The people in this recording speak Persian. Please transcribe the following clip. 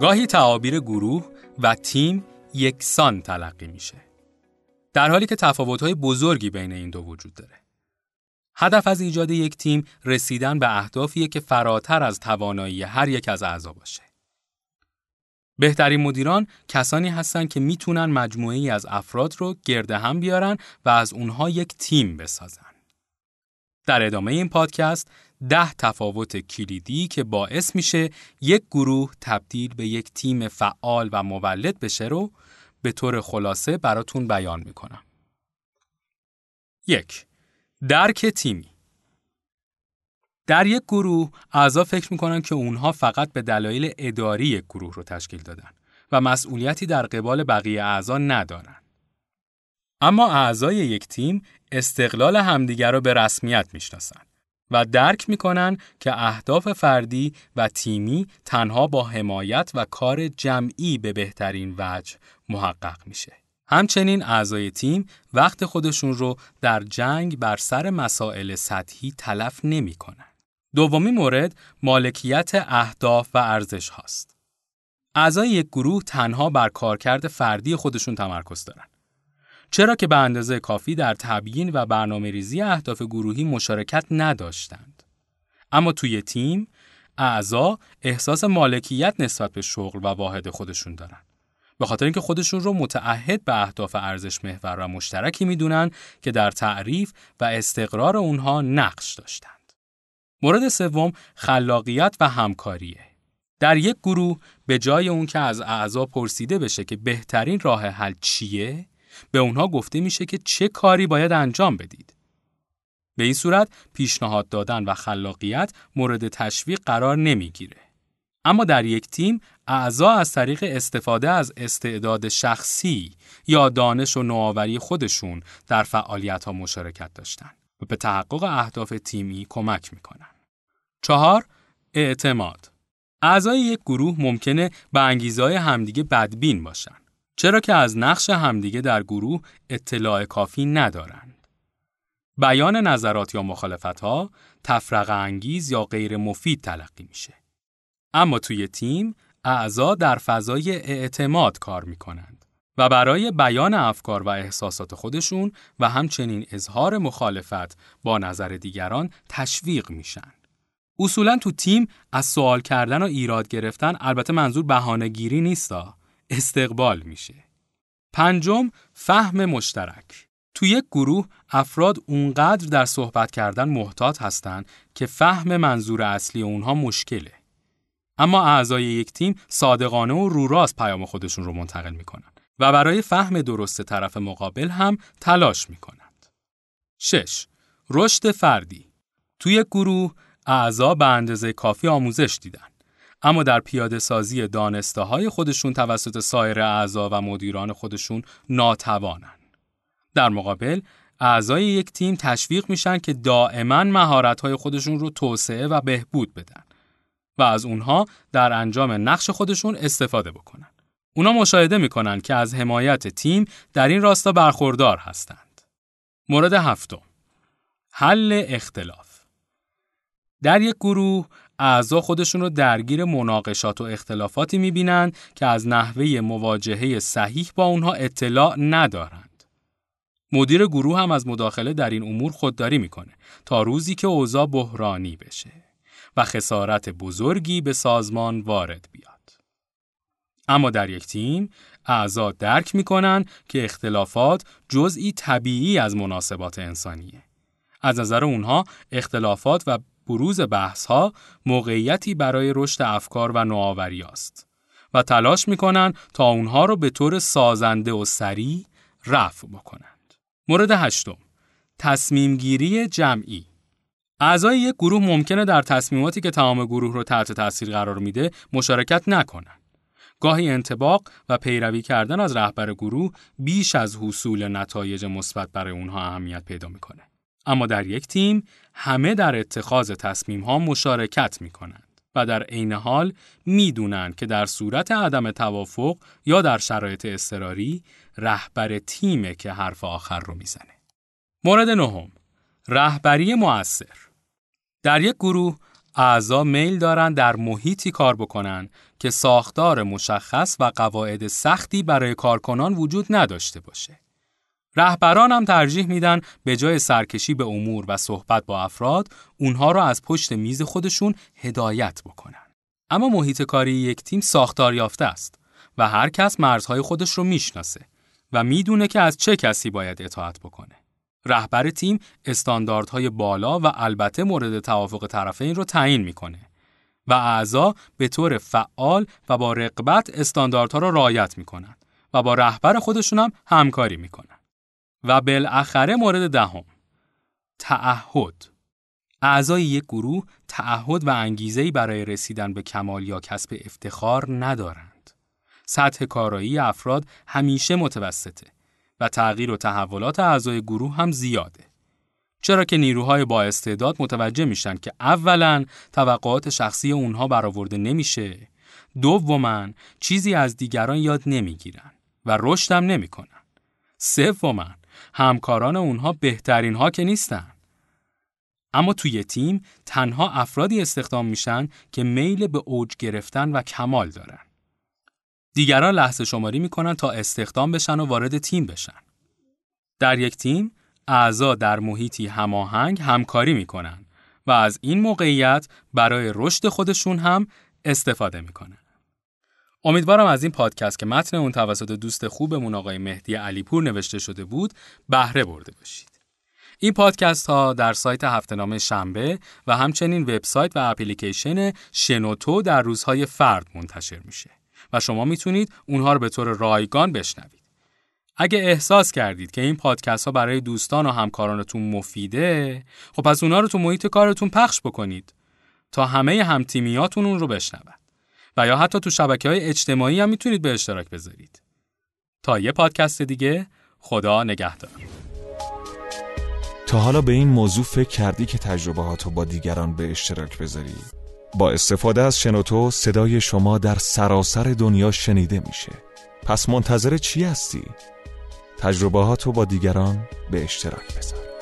گاهی تعابیر گروه و تیم یکسان تلقی میشه. در حالی که تفاوت‌های بزرگی بین این دو وجود داره. هدف از ایجاد یک تیم رسیدن به اهدافیه که فراتر از توانایی هر یک از اعضا باشه. بهترین مدیران کسانی هستند که می‌تونن مجموعه ای از افراد رو گرد هم بیارن و از اونها یک تیم بسازن. در ادامه این پادکست ده تفاوت کلیدی که باعث میشه یک گروه تبدیل به یک تیم فعال و مولد بشه رو به طور خلاصه براتون بیان می‌کنم. یک درک تیمی در یک گروه اعضا فکر می‌کنن که اونها فقط به دلایل اداری یک گروه رو تشکیل دادن و مسئولیتی در قبال بقیه اعضا ندارن. اما اعضای یک تیم استقلال همدیگر را به رسمیت می‌شناسن و درک می‌کنن که اهداف فردی و تیمی تنها با حمایت و کار جمعی به بهترین وجه محقق میشه. همچنین اعضای تیم وقت خودشون رو در جنگ بر سر مسائل سطحی تلف نمی‌کنن. دومی مورد مالکیت اهداف و ارزش هاست. اعضای یک گروه تنها بر کارکرد فردی خودشون تمرکز دارن. چرا که به اندازه کافی در تبیین و برنامه ریزی اهداف گروهی مشارکت نداشتند. اما توی تیم، اعضا احساس مالکیت نسبت به شغل و واحد خودشون دارن. به خاطر اینکه خودشون رو متعهد به اهداف ارزش محور و مشترکی می‌دونن که در تعریف و استقرار اونها نقش داشتند. مورد سوم خلاقیت و همکاریه. در یک گروه به جای اون که از اعضا پرسیده بشه که بهترین راه حل چیه، به اونها گفته میشه که چه کاری باید انجام بدید. به این صورت پیشنهاد دادن و خلاقیت مورد تشویق قرار نمی‌گیره. اما در یک تیم اعضا از طریق استفاده از استعداد شخصی یا دانش و نوآوری خودشون در فعالیت ها مشارکت داشتن و به تحقق اهداف تیمی کمک می‌کنن. چهار اعتماد اعضای یک گروه ممکنه به انگیزهای همدیگه بدبین باشن. چرا که از نقش همدیگه در گروه اطلاع کافی ندارند. بیان نظرات یا مخالفت ها تفرق انگیز یا غیر مفید تلقی میشه. اما توی تیم اعضا در فضای اعتماد کار می کنند و برای بیان افکار و احساسات خودشون و همچنین اظهار مخالفت با نظر دیگران تشویق میشن. اصولا تو تیم از سوال کردن و ایراد گرفتن البته منظور بهانه گیری نیستا استقبال میشه. پنجم فهم مشترک تو یک گروه افراد اونقدر در صحبت کردن محتاط هستند که فهم منظور اصلی اونها مشکله. اما اعضای یک تیم صادقانه و روراست پیام خودشون رو منتقل می‌کنن و برای فهم درست طرف مقابل هم تلاش می‌کنند. 6. رشد فردی توی گروه اعضا به اندازه کافی آموزش دیدن اما در پیاده سازی دانسته های خودشون توسط سایر اعضا و مدیران خودشون ناتوانن. در مقابل اعضای یک تیم تشویق میشن که دائما مهارت های خودشون رو توسعه و بهبود بدن و از اونها در انجام نقش خودشون استفاده بکنن. اونا مشاهده می‌کنن که از حمایت تیم در این راستا برخوردار هستند. مورد هفتم حل اختلاف در یک گروه اعضا خودشون رو درگیر مناقشات و اختلافاتی می‌بینن که از نحوه مواجهه صحیح با اونها اطلاع ندارند. مدیر گروه هم از مداخله در این امور خودداری می‌کنه تا روزی که اوضاع بحرانی بشه و خسارت بزرگی به سازمان وارد بیاد. اما در یک تیم اعضا درک می‌کنن که اختلافات جزئی طبیعی از مناسبات انسانیه. از نظر اونها اختلافات و بروز بحث ها موقعیتی برای رشد افکار و نوآوری است و تلاش می‌کنن تا اونها رو به طور سازنده و سریع رفع بکنند. مورد هشتم تصمیم گیری جمعی اعضای یک گروه ممکنه در تصمیماتی که تمام گروه رو تحت تاثیر قرار میده مشارکت نکنند. گاهی انتباق و پیروی کردن از رهبر گروه بیش از حصول نتایج مثبت برای اونها اهمیت پیدا می‌کنه. اما در یک تیم همه در اتخاذ تصمیم ها مشارکت می کنند و در عین حال می دونند که در صورت عدم توافق یا در شرایط اضطراری رهبر تیمه که حرف آخر رو می‌زنه. مورد نهم رهبری مؤثر در یک گروه اعضا میل دارند در محیطی کار بکنن که ساختار مشخص و قواعد سختی برای کارکنان وجود نداشته باشه. رهبران هم ترجیح میدن به جای سرکشی به امور و صحبت با افراد اونها را از پشت میز خودشون هدایت بکنن. اما محیط کاری یک تیم ساختار یافته است و هر کس مرزهای خودش رو می‌شناسه و می‌دونه که از چه کسی باید اطاعت بکنه. رهبر تیم استانداردهای بالا و البته مورد توافق طرفین رو تعیین می‌کنه و اعضا به طور فعال و با رقبت استانداردها را رعایت می‌کنن و با رهبر خودشون هم همکاری می‌کنن. و بالاخره مورد دهم تعهد اعضای یک گروه تعهد و انگیزه‌ای برای رسیدن به کمال یا کسب افتخار ندارند. سطح کارایی افراد همیشه متوسطه و تغییر و تحولات اعضای گروه هم زیاده. چرا که نیروهای با استعداد متوجه میشن که اولا توقعات شخصی اونها برآورده نمیشه، دوما چیزی از دیگران یاد نمی‌گیرن و رشدم نمی‌کنن. سوما همکاران اونها بهترین ها که نیستن. اما توی تیم تنها افرادی استخدام میشن که میل به اوج گرفتن و کمال دارن. دیگران لحظه شماری می‌کنن تا استخدام بشن و وارد تیم بشن. در یک تیم اعضا در محیطی هماهنگ همکاری می‌کنن و از این موقعیت برای رشد خودشون هم استفاده می‌کنن. امیدوارم از این پادکست که متن اون توسط دوست خوبمون آقای مهدی علیپور نوشته شده بود بهره برده باشید. این پادکست ها در سایت هفتهنامه شنبه و همچنین وبسایت و اپلیکیشن شنوتو در روزهای فرد منتشر میشه و شما می‌تونید اونها رو به طور رایگان بشنوید. اگه احساس کردید که این پادکست ها برای دوستان و همکارانتون مفیده، خب پس اونها رو تو محیط کارتون پخش بکنید تا همه همتیمیاتون اون رو بشنوند. و یا حتی تو شبکه های اجتماعی هم می‌تونید به اشتراک بذارید. تا یه پادکست دیگه خدا نگهدار. تا حالا به این موضوع فکر کردی که تجربه با دیگران به اشتراک بذاری؟ با استفاده از شنوتو صدای شما در سراسر دنیا شنیده میشه. پس منتظر چی هستی؟ تجربه با دیگران به اشتراک بذار.